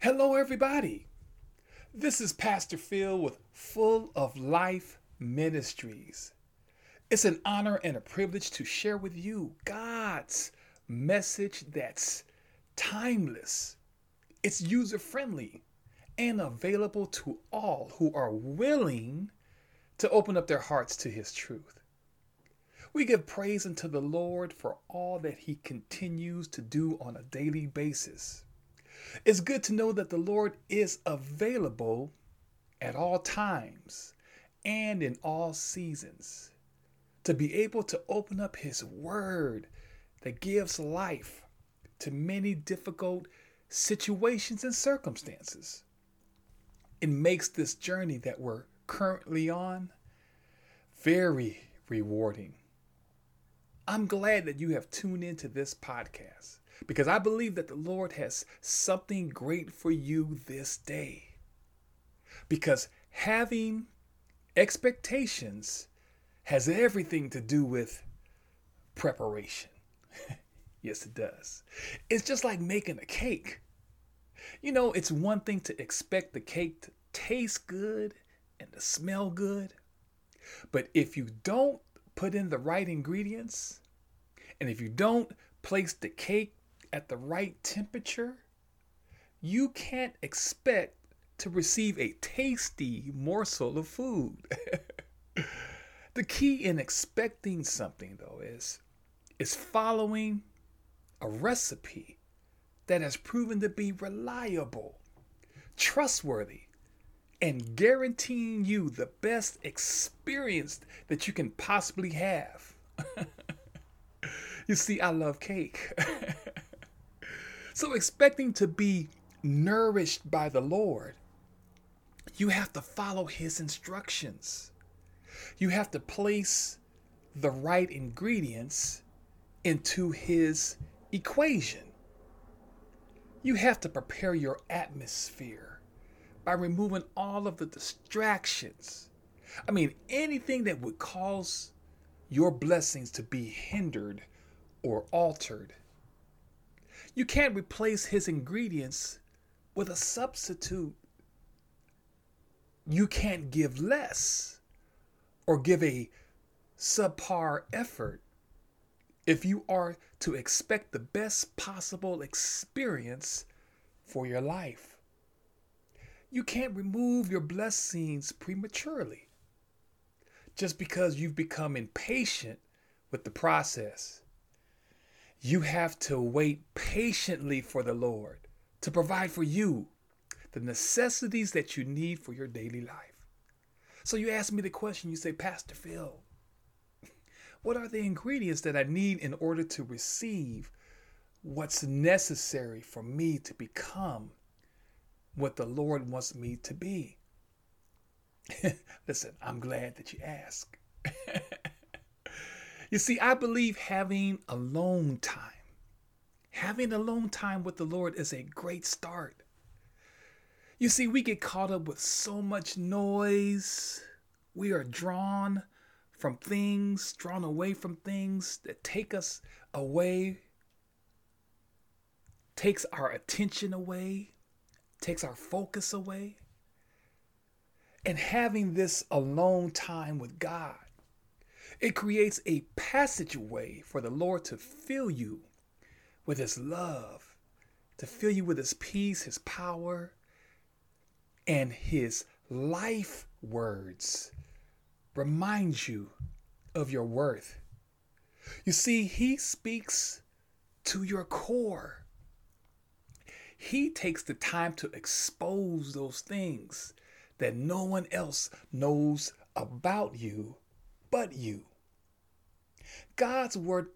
Hello, everybody. This is Pastor Phil with Full of Life Ministries. It's an honor and a privilege to share with you God's message that's timeless, it's user friendly, and available to all who are willing to open up their hearts to His truth. We give praise unto the Lord for all that He continues to do on a daily basis. It's good to know that the Lord is available at all times and in all seasons. To be able to open up His Word that gives life to many difficult situations and circumstances. It makes this journey that we're currently on very rewarding. I'm glad that you have tuned into this podcast because I believe that the Lord has something great for you this day. Because having expectations has everything to do with preparation. yes, it does. It's just like making a cake. You know, it's one thing to expect the cake to taste good and to smell good, but if you don't put in the right ingredients, and if you don't place the cake at the right temperature, you can't expect to receive a tasty morsel of food. the key in expecting something though is is following a recipe that has proven to be reliable, trustworthy, and guaranteeing you the best experience that you can possibly have. you see, I love cake. so, expecting to be nourished by the Lord, you have to follow His instructions. You have to place the right ingredients into His equation. You have to prepare your atmosphere by removing all of the distractions. I mean, anything that would cause your blessings to be hindered or altered. You can't replace his ingredients with a substitute. You can't give less or give a subpar effort if you are to expect the best possible experience for your life. You can't remove your blessings prematurely just because you've become impatient with the process. You have to wait patiently for the Lord to provide for you the necessities that you need for your daily life. So you ask me the question, you say, Pastor Phil, what are the ingredients that I need in order to receive what's necessary for me to become what the Lord wants me to be? Listen, I'm glad that you ask. you see, I believe having alone time, having alone time with the Lord is a great start. You see, we get caught up with so much noise. We are drawn from things, drawn away from things that take us away, takes our attention away, takes our focus away. And having this alone time with God, it creates a passageway for the Lord to fill you with His love, to fill you with His peace, His power, and His life words remind you of your worth. You see, He speaks to your core. He takes the time to expose those things that no one else knows about you but you. God's word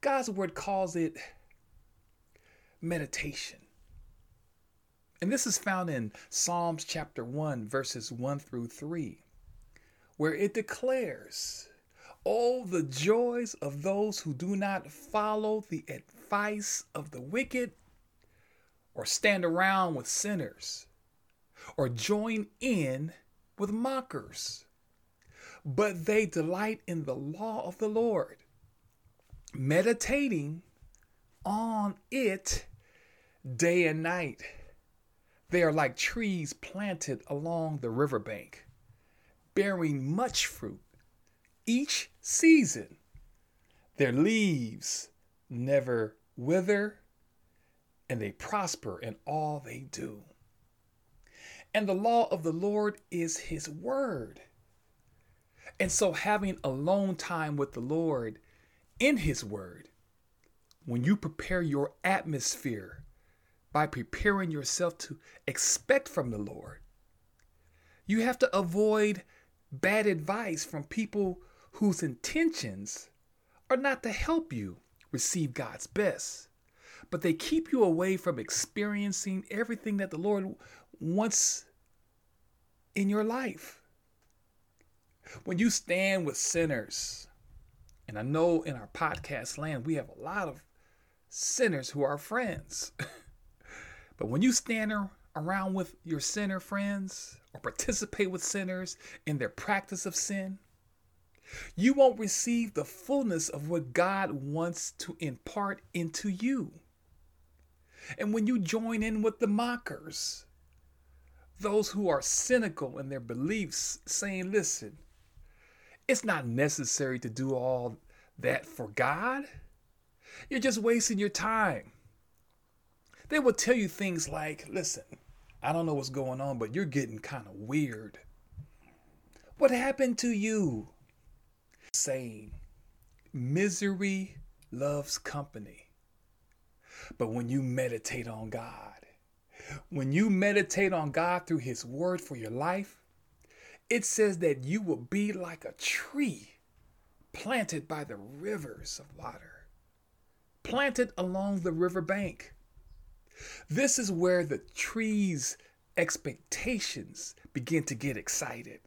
God's word calls it meditation. And this is found in Psalms chapter 1 verses 1 through 3 where it declares Oh, the joys of those who do not follow the advice of the wicked or stand around with sinners or join in with mockers, but they delight in the law of the Lord, meditating on it day and night. They are like trees planted along the riverbank, bearing much fruit each season. Their leaves never wither, and they prosper in all they do. And the law of the Lord is his word. And so, having alone time with the Lord in his word, when you prepare your atmosphere by preparing yourself to expect from the Lord, you have to avoid bad advice from people whose intentions are not to help you receive God's best, but they keep you away from experiencing everything that the Lord wants in your life. When you stand with sinners, and I know in our podcast land we have a lot of sinners who are friends. but when you stand around with your sinner friends or participate with sinners in their practice of sin, you won't receive the fullness of what God wants to impart into you. And when you join in with the mockers, those who are cynical in their beliefs, saying, listen, it's not necessary to do all that for God. You're just wasting your time. They will tell you things like, listen, I don't know what's going on, but you're getting kind of weird. What happened to you? saying, misery loves company. But when you meditate on God, when you meditate on God through His Word for your life, it says that you will be like a tree planted by the rivers of water, planted along the river bank. This is where the tree's expectations begin to get excited.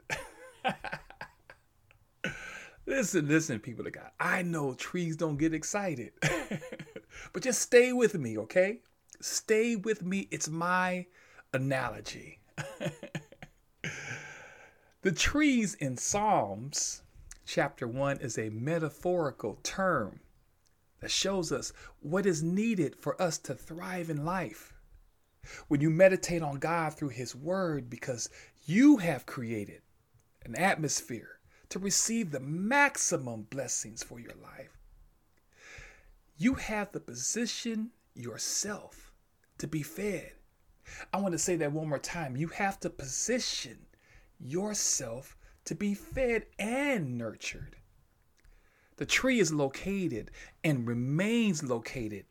Listen, listen, people of God. I know trees don't get excited, but just stay with me, okay? Stay with me. It's my analogy. the trees in Psalms chapter 1 is a metaphorical term that shows us what is needed for us to thrive in life. When you meditate on God through His Word, because you have created an atmosphere to receive the maximum blessings for your life. You have the position yourself to be fed. I want to say that one more time. You have to position yourself to be fed and nurtured. The tree is located and remains located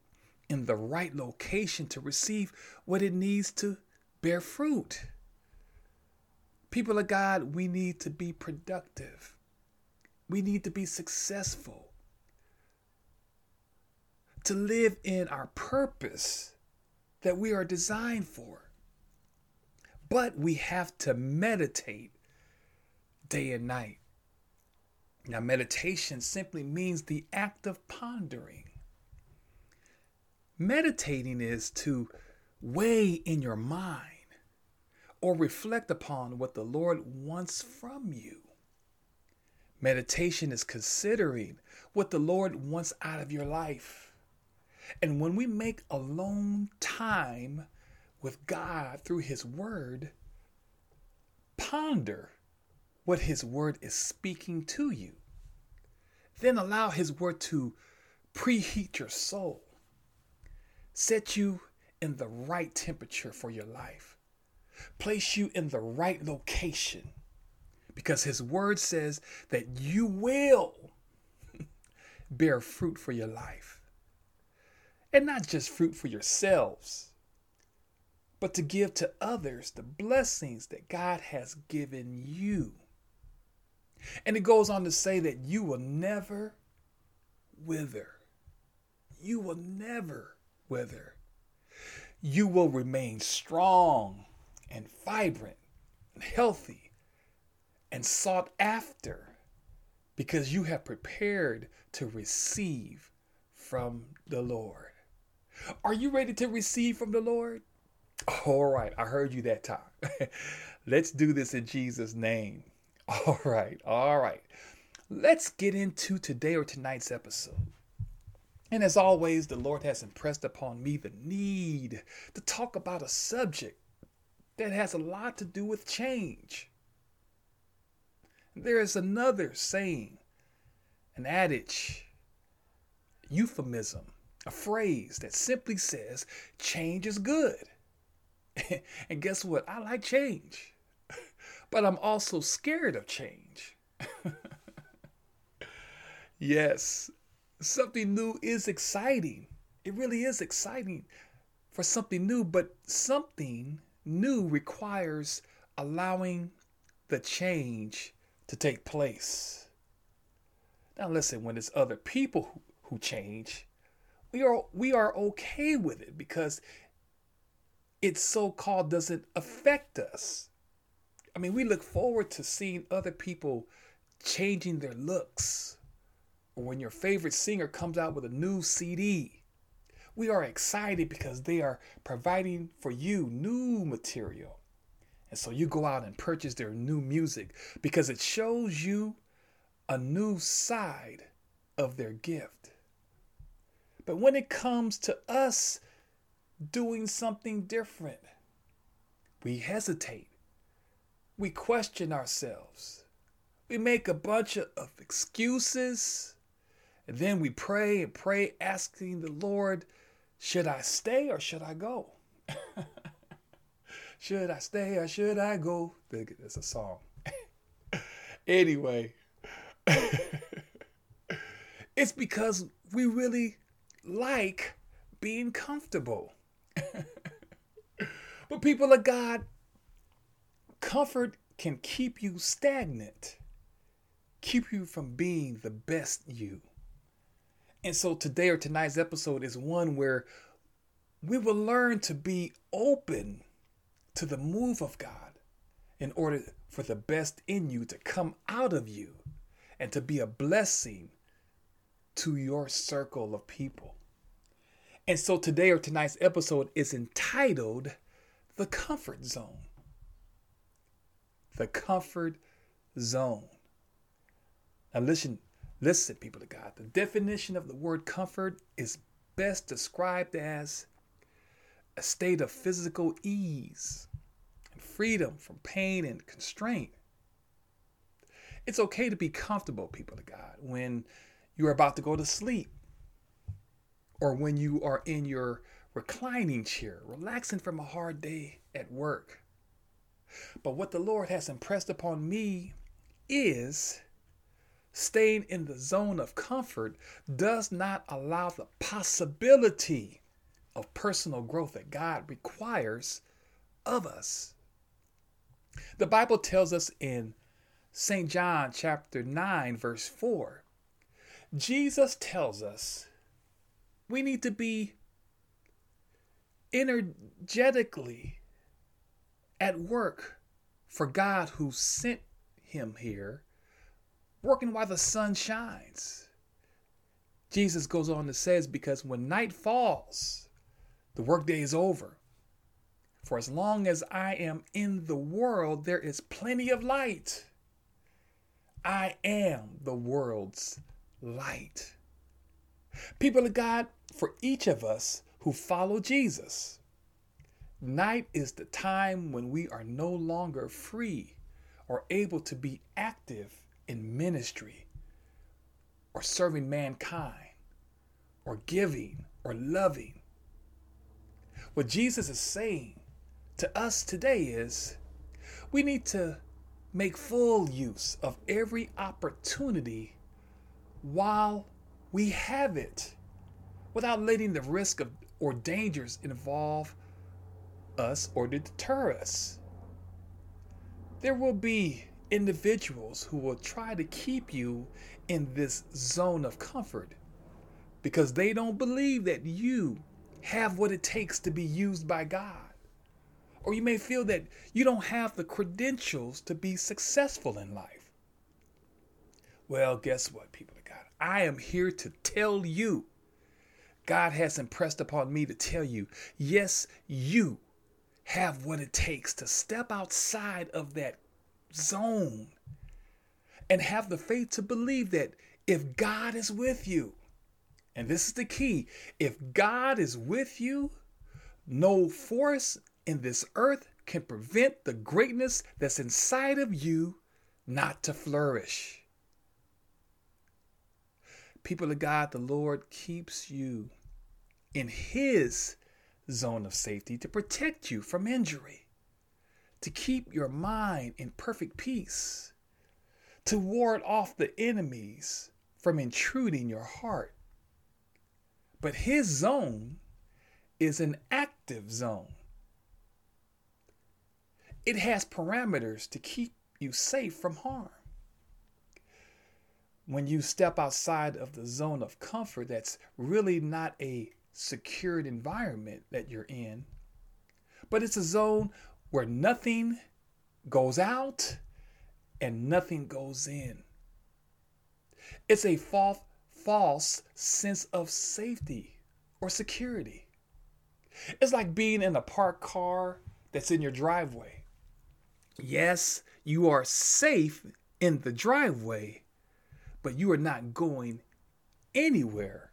in the right location to receive what it needs to bear fruit. People of God, we need to be productive. We need to be successful. To live in our purpose that we are designed for. But we have to meditate day and night. Now, meditation simply means the act of pondering. Meditating is to weigh in your mind or reflect upon what the Lord wants from you. Meditation is considering what the Lord wants out of your life. And when we make alone time with God through His Word, ponder what His Word is speaking to you. Then allow His Word to preheat your soul, set you in the right temperature for your life place you in the right location because his word says that you will bear fruit for your life. And not just fruit for yourselves, but to give to others the blessings that God has given you. And it goes on to say that you will never wither. You will never wither. You will remain strong and vibrant and healthy and sought after because you have prepared to receive from the Lord. Are you ready to receive from the Lord? All right, I heard you that time. Let's do this in Jesus' name. All right, all right. Let's get into today or tonight's episode. And as always, the Lord has impressed upon me the need to talk about a subject that has a lot to do with change. There is another saying, an adage, euphemism, a phrase that simply says change is good. and guess what? I like change, but I'm also scared of change. yes, something new is exciting. It really is exciting for something new, but something new requires allowing the change to take place. Now listen, when it's other people who, who change, we are we are okay with it because it so-called doesn't affect us. I mean, we look forward to seeing other people changing their looks. Or when your favorite singer comes out with a new CD we are excited because they are providing for you new material. And so you go out and purchase their new music because it shows you a new side of their gift. But when it comes to us doing something different, we hesitate. We question ourselves. We make a bunch of excuses. And then we pray and pray, asking the Lord should I stay or should I go? should I stay or should I go? Think it's a song. anyway, it's because we really like being comfortable. but people of God, comfort can keep you stagnant, keep you from being the best you. And so today or tonight's episode is one where we will learn to be open to the move of God in order for the best in you to come out of you and to be a blessing to your circle of people. And so today or tonight's episode is entitled The Comfort Zone. The Comfort Zone. Now listen, Listen, people of God, the definition of the word comfort is best described as a state of physical ease and freedom from pain and constraint. It's okay to be comfortable, people of God, when you're about to go to sleep or when you are in your reclining chair, relaxing from a hard day at work. But what the Lord has impressed upon me is staying in the zone of comfort does not allow the possibility of personal growth that God requires of us. The Bible tells us in St. John chapter 9 verse 4 Jesus tells us we need to be energetically at work for God who sent him here working while the sun shines. Jesus goes on to says, because when night falls, the workday is over. For as long as I am in the world, there is plenty of light. I am the world's light. People of God, for each of us who follow Jesus, night is the time when we are no longer free or able to be active in ministry or serving mankind or giving or loving. What Jesus is saying to us today is we need to make full use of every opportunity while we have it without letting the risk of or dangers involve us or deter us. There will be individuals who will try to keep you in this zone of comfort because they don't believe that you have what it takes to be used by God. Or you may feel that you don't have the credentials to be successful in life. Well, guess what, people? I am here to tell you. God has impressed upon me to tell you, yes, you have what it takes to step outside of that zone and have the faith to believe that if God is with you, and this is the key if God is with you, no force in this earth can prevent the greatness that's inside of you not to flourish. People of God, the Lord keeps you in His zone of safety to protect you from injury, to keep your mind in perfect peace, to ward off the enemies from intruding your heart. But His zone is an active zone. It has parameters to keep you safe from harm. When you step outside of the zone of comfort, that's really not a secured environment that you're in, but it's a zone where nothing goes out and nothing goes in. It's a false, false sense of safety or security. It's like being in a parked car that's in your driveway. Yes, you are safe in the driveway, but you are not going anywhere,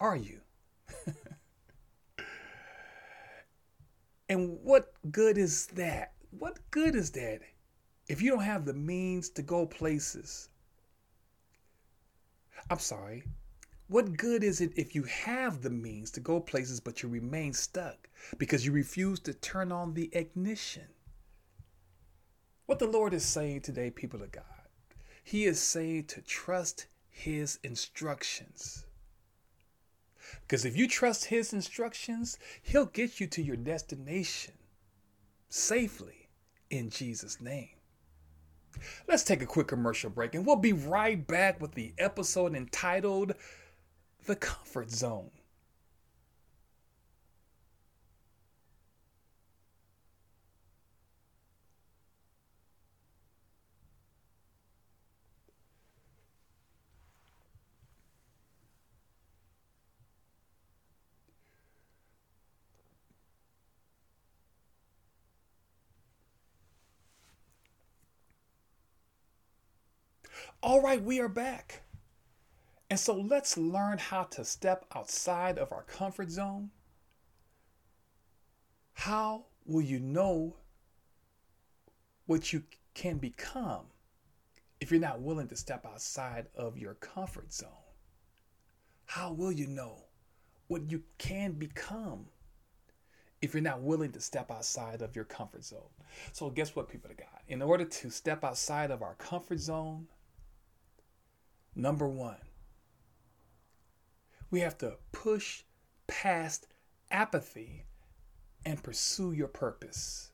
are you? and what good is that? What good is that if you don't have the means to go places? I'm sorry. What good is it if you have the means to go places but you remain stuck because you refuse to turn on the ignition? What the Lord is saying today, people of God, He is saying to trust His instructions. Because if you trust His instructions, He'll get you to your destination safely in Jesus' name. Let's take a quick commercial break and we'll be right back with the episode entitled The Comfort Zone. All right, we are back. And so let's learn how to step outside of our comfort zone. How will you know what you can become if you're not willing to step outside of your comfort zone? How will you know what you can become if you're not willing to step outside of your comfort zone? So, guess what, people of God? In order to step outside of our comfort zone, Number one, we have to push past apathy and pursue your purpose.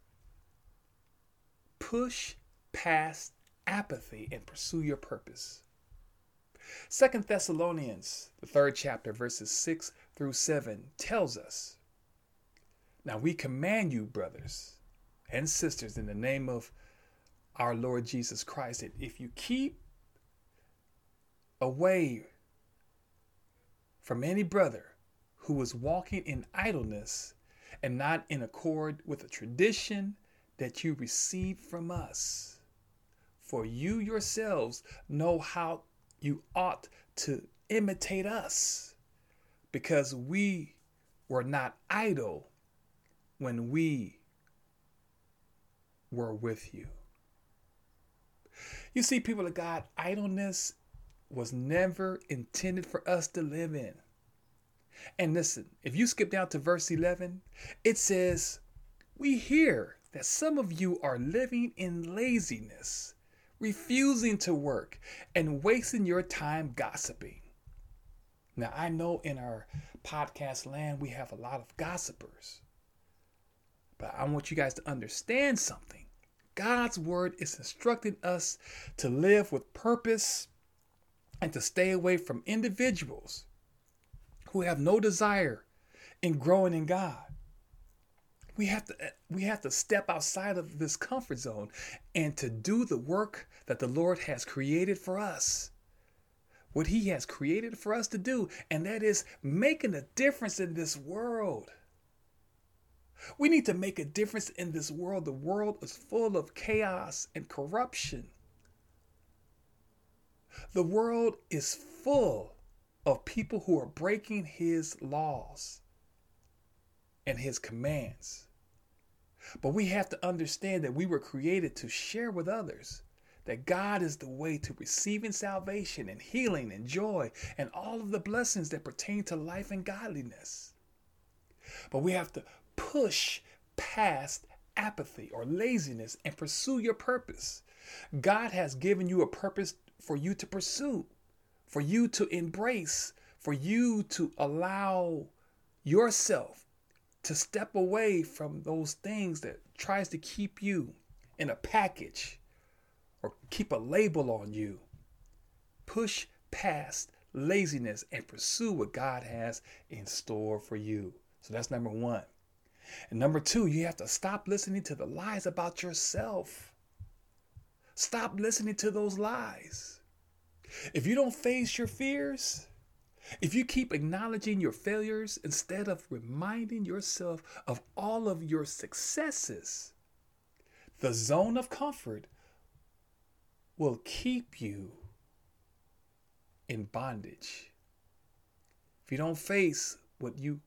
Push past apathy and pursue your purpose. Second Thessalonians, the third chapter, verses 6 through 7, tells us Now we command you, brothers and sisters, in the name of our Lord Jesus Christ, that if you keep away from any brother who was walking in idleness and not in accord with the tradition that you received from us. For you yourselves know how you ought to imitate us, because we were not idle when we were with you. You see, people of God, idleness was never intended for us to live in. And listen, if you skip down to verse 11, it says, We hear that some of you are living in laziness, refusing to work, and wasting your time gossiping. Now, I know in our podcast land we have a lot of gossipers, but I want you guys to understand something. God's word is instructing us to live with purpose and to stay away from individuals who have no desire in growing in God. We have to we have to step outside of this comfort zone and to do the work that the Lord has created for us. What he has created for us to do, and that is making a difference in this world. We need to make a difference in this world. The world is full of chaos and corruption. The world is full of people who are breaking his laws and his commands. But we have to understand that we were created to share with others that God is the way to receiving salvation and healing and joy and all of the blessings that pertain to life and godliness. But we have to push past apathy or laziness and pursue your purpose. God has given you a purpose for you to pursue, for you to embrace, for you to allow yourself to step away from those things that tries to keep you in a package or keep a label on you. Push past laziness and pursue what God has in store for you. So that's number one. And number two, you have to stop listening to the lies about yourself. Stop listening to those lies. If you don't face your fears, if you keep acknowledging your failures instead of reminding yourself of all of your successes, the zone of comfort will keep you in bondage. If you don't face what you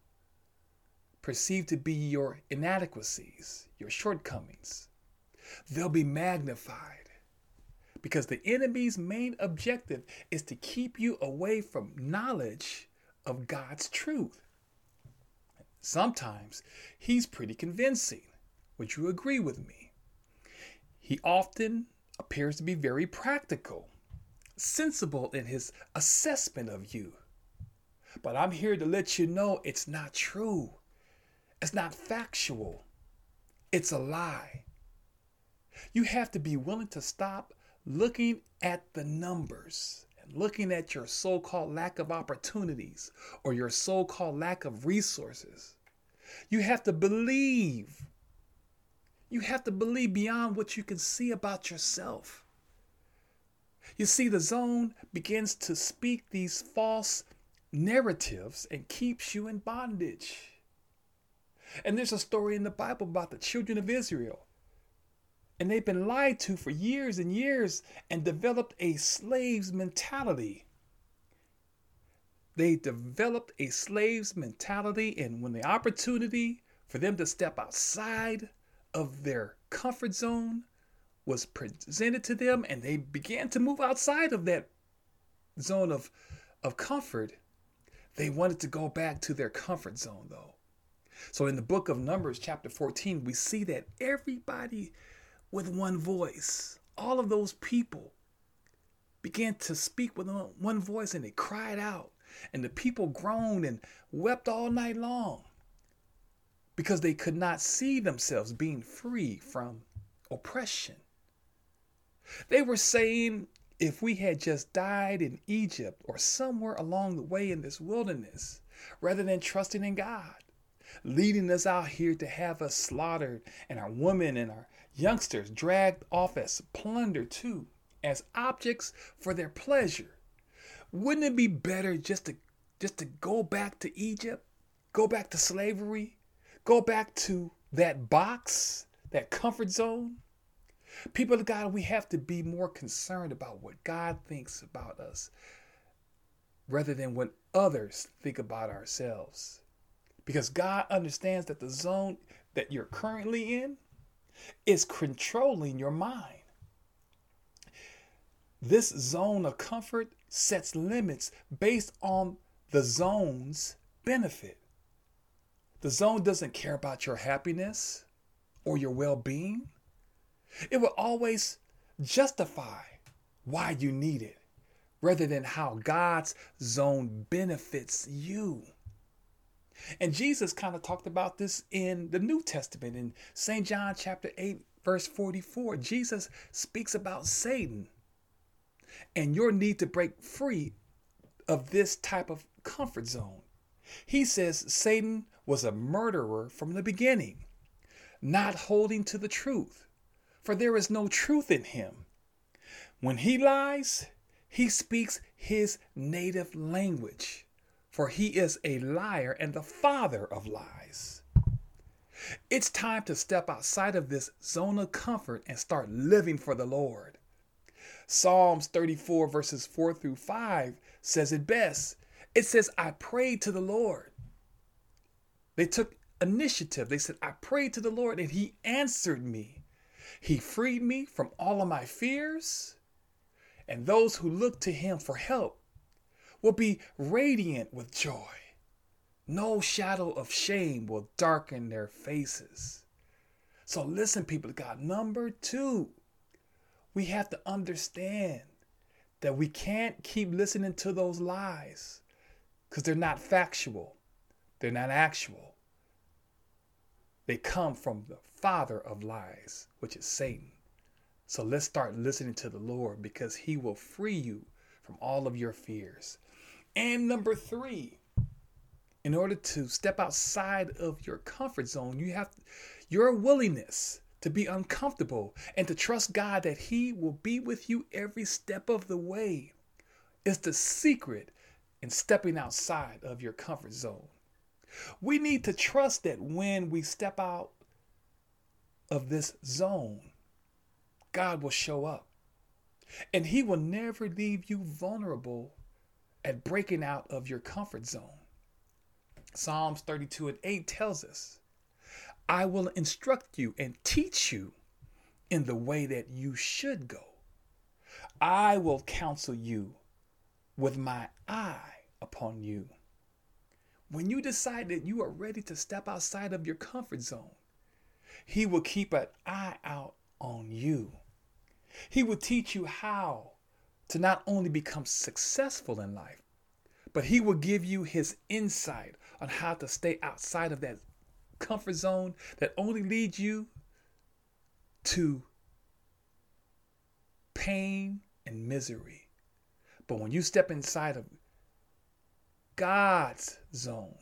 perceive to be your inadequacies, your shortcomings, they'll be magnified. Because the enemy's main objective is to keep you away from knowledge of God's truth. Sometimes he's pretty convincing. Would you agree with me? He often appears to be very practical, sensible in his assessment of you. But I'm here to let you know it's not true. It's not factual. It's a lie. You have to be willing to stop looking at the numbers and looking at your so called lack of opportunities or your so called lack of resources. You have to believe you have to believe beyond what you can see about yourself. You see, the zone begins to speak these false narratives and keeps you in bondage. And there's a story in the Bible about the children of Israel. And they've been lied to for years and years and developed a slave's mentality. They developed a slave's mentality, and when the opportunity for them to step outside of their comfort zone was presented to them and they began to move outside of that zone of, of comfort, they wanted to go back to their comfort zone though. So in the book of Numbers, chapter 14, we see that everybody with one voice, all of those people began to speak with one voice and they cried out. And the people groaned and wept all night long because they could not see themselves being free from oppression. They were saying, if we had just died in Egypt or somewhere along the way in this wilderness, rather than trusting in God, leading us out here to have us slaughtered and our women and our youngsters dragged off as plunder too, as objects for their pleasure. Wouldn't it be better just to just to go back to Egypt, go back to slavery, Go back to that box, that comfort zone. People of God, we have to be more concerned about what God thinks about us rather than what others think about ourselves. Because God understands that the zone that you're currently in is controlling your mind. This zone of comfort sets limits based on the zone's benefit. The zone doesn't care about your happiness or your well being. It will always justify why you need it rather than how God's zone benefits you. And Jesus kind of talked about this in the New Testament in St. John chapter 8 verse 44. Jesus speaks about Satan and your need to break free of this type of comfort zone. He says Satan was a murderer from the beginning, not holding to the truth, for there is no truth in him. When he lies, he speaks his native language, for he is a liar and the father of lies. It's time to step outside of this zone of comfort and start living for the Lord. Psalms 34, verses 4 through 5 says it best. It says, I prayed to the Lord they took initiative. They said, I prayed to the Lord and he answered me. He freed me from all of my fears. And those who look to him for help will be radiant with joy. No shadow of shame will darken their faces. So, listen, people of God. Number two, we have to understand that we can't keep listening to those lies because they're not factual, they're not actual. They come from the father of lies, which is Satan. So let's start listening to the Lord because he will free you from all of your fears. And number three, in order to step outside of your comfort zone, you have your willingness to be uncomfortable and to trust God that He will be with you every step of the way is the secret in stepping outside of your comfort zone. We need to trust that when we step out of this zone, God will show up. And He will never leave you vulnerable at breaking out of your comfort zone. Psalms 32 and 8 tells us I will instruct you and teach you in the way that you should go. I will counsel you with my eye upon you. When you decide that you are ready to step outside of your comfort zone, He will keep an eye out on you. He will teach you how to not only become successful in life, but He will give you His insight on how to stay outside of that comfort zone that only leads you to pain and misery. But when you step inside of God's zone,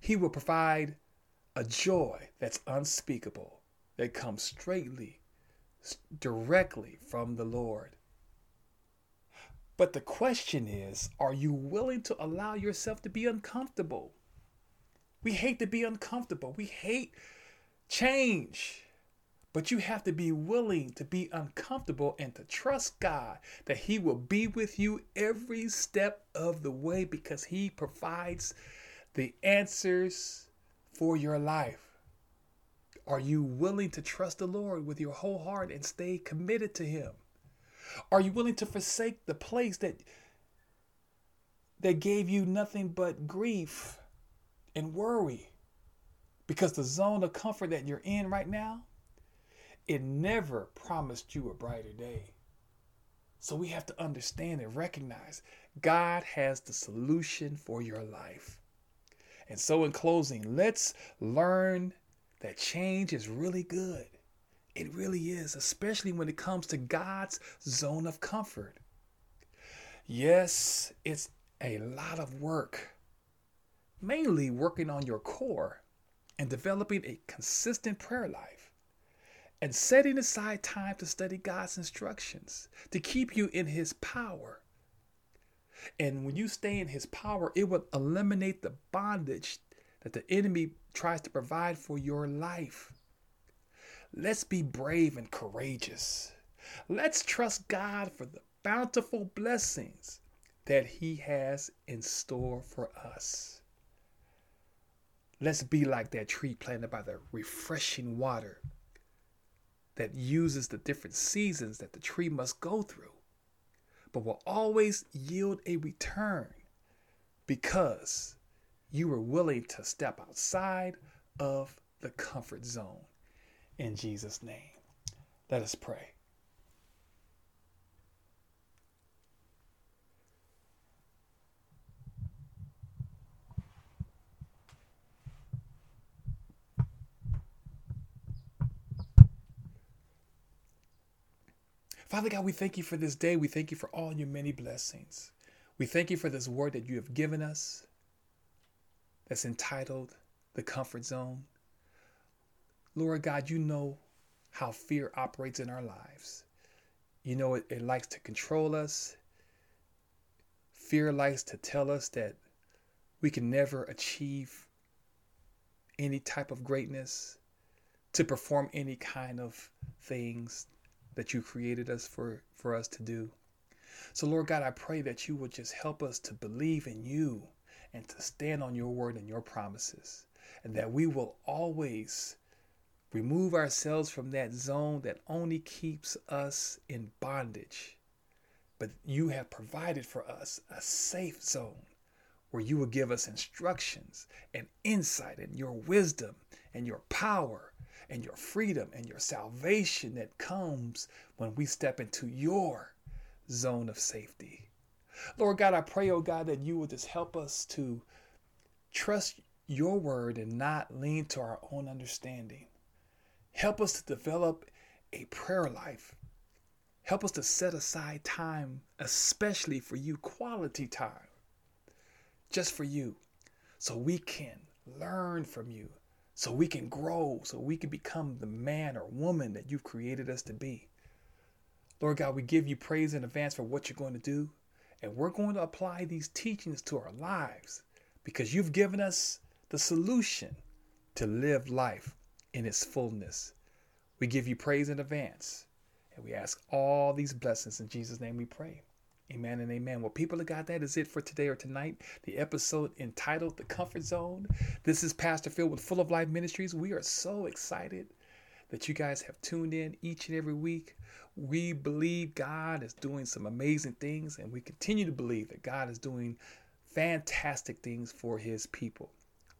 He will provide a joy that's unspeakable, that comes straightly, directly from the Lord. But the question is are you willing to allow yourself to be uncomfortable? We hate to be uncomfortable. We hate change. But you have to be willing to be uncomfortable and to trust God that He will be with you every step of the way because He provides the answers for your life. Are you willing to trust the Lord with your whole heart and stay committed to Him? Are you willing to forsake the place that that gave you nothing but grief? and worry because the zone of comfort that you're in right now, it never promised you a brighter day. So we have to understand and recognize God has the solution for your life. And so, in closing, let's learn that change is really good. It really is, especially when it comes to God's zone of comfort. Yes, it's a lot of work mainly working on your core and developing a consistent prayer life and setting aside time to study God's instructions to keep you in His power. And when you stay in His power, it will eliminate the bondage that the enemy tries to provide for your life. Let's be brave and courageous. Let's trust God for the bountiful blessings that He has in store for us. Let's be like that tree planted by the refreshing water that uses the different seasons that the tree must go through, but will always yield a return because you were willing to step outside of the comfort zone. In Jesus' name, let us pray. Father God, we thank you for this day. We thank you for all your many blessings. We thank you for this word that you have given us that's entitled The Comfort Zone. Lord God, you know how fear operates in our lives. You know it, it likes to control us. Fear likes to tell us that we can never achieve any type of greatness, to perform any kind of things that you created us for, for us to do. So, Lord God, I pray that you would just help us to believe in you and to stand on your word and your promises. and that we will always remove ourselves from that zone that only keeps us in bondage. But you have provided for us a safe zone where you will give us instructions and insight and your wisdom and your power and your freedom and your salvation that comes when we step into your zone of safety. Lord God, I pray, oh God, that you will just help us to trust your word and not lean to our own understanding. Help us to develop a prayer life. Help us to set aside time, especially for you, quality time, just for you, so we can learn from you, so we can grow, so we can become the man or woman that you've created us to be. Lord God, we give you praise in advance for what you're going to do. And we're going to apply these teachings to our lives because you've given us the solution to live life in its fullness. We give you praise in advance. And we ask all these blessings in Jesus' name we pray. Amen and amen. Well, people of God, that is it for today or tonight. The episode entitled The Comfort Zone. This is Pastor Phil with Full of Life Ministries. We are so excited that you guys have tuned in each and every week. We believe God is doing some amazing things, and we continue to believe that God is doing fantastic things for his people.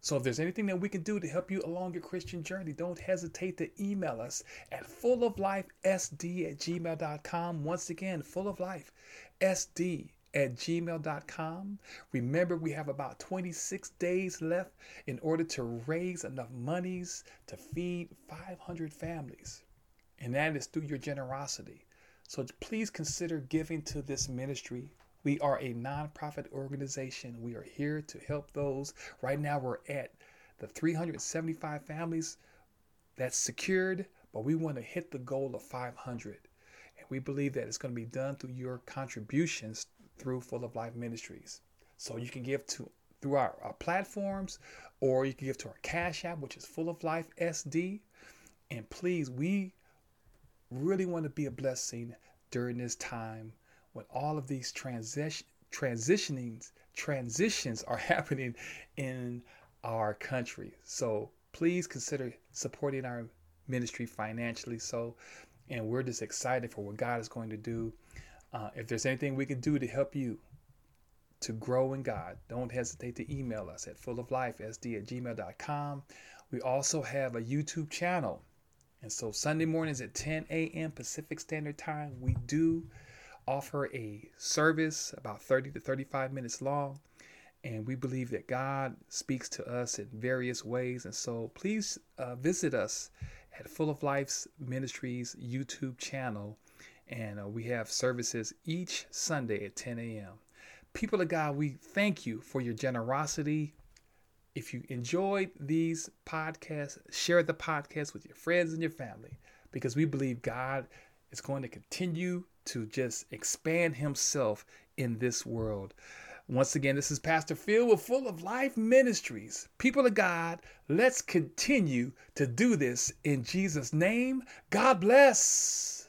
So if there's anything that we can do to help you along your Christian journey, don't hesitate to email us at fulloflifesd at gmail.com. Once again, fulloflifesd at gmail.com. Remember, we have about 26 days left in order to raise enough monies to feed 500 families. And that is through your generosity. So please consider giving to this ministry we are a nonprofit organization. We are here to help those. Right now, we're at the 375 families that's secured, but we want to hit the goal of 500. And we believe that it's going to be done through your contributions through Full of Life Ministries. So you can give to through our, our platforms or you can give to our Cash App, which is Full of Life SD. And please, we really want to be a blessing during this time when all of these transition transitionings transitions are happening in our country. So please consider supporting our ministry financially. So, and we're just excited for what God is going to do. Uh, if there's anything we can do to help you to grow in God, don't hesitate to email us at fulloflifesd at gmail.com. We also have a YouTube channel. And so Sunday mornings at 10 a.m. Pacific Standard Time, we do offer a service about 30 to 35 minutes long. And we believe that God speaks to us in various ways. And so please uh, visit us at Full of Life's Ministries YouTube channel. And uh, we have services each Sunday at 10 a.m. People of God, we thank you for your generosity. If you enjoyed these podcasts, share the podcast with your friends and your family because we believe God is going to continue to just expand himself in this world. Once again, this is Pastor Phil with Full of Life Ministries. People of God, let's continue to do this in Jesus' name. God bless.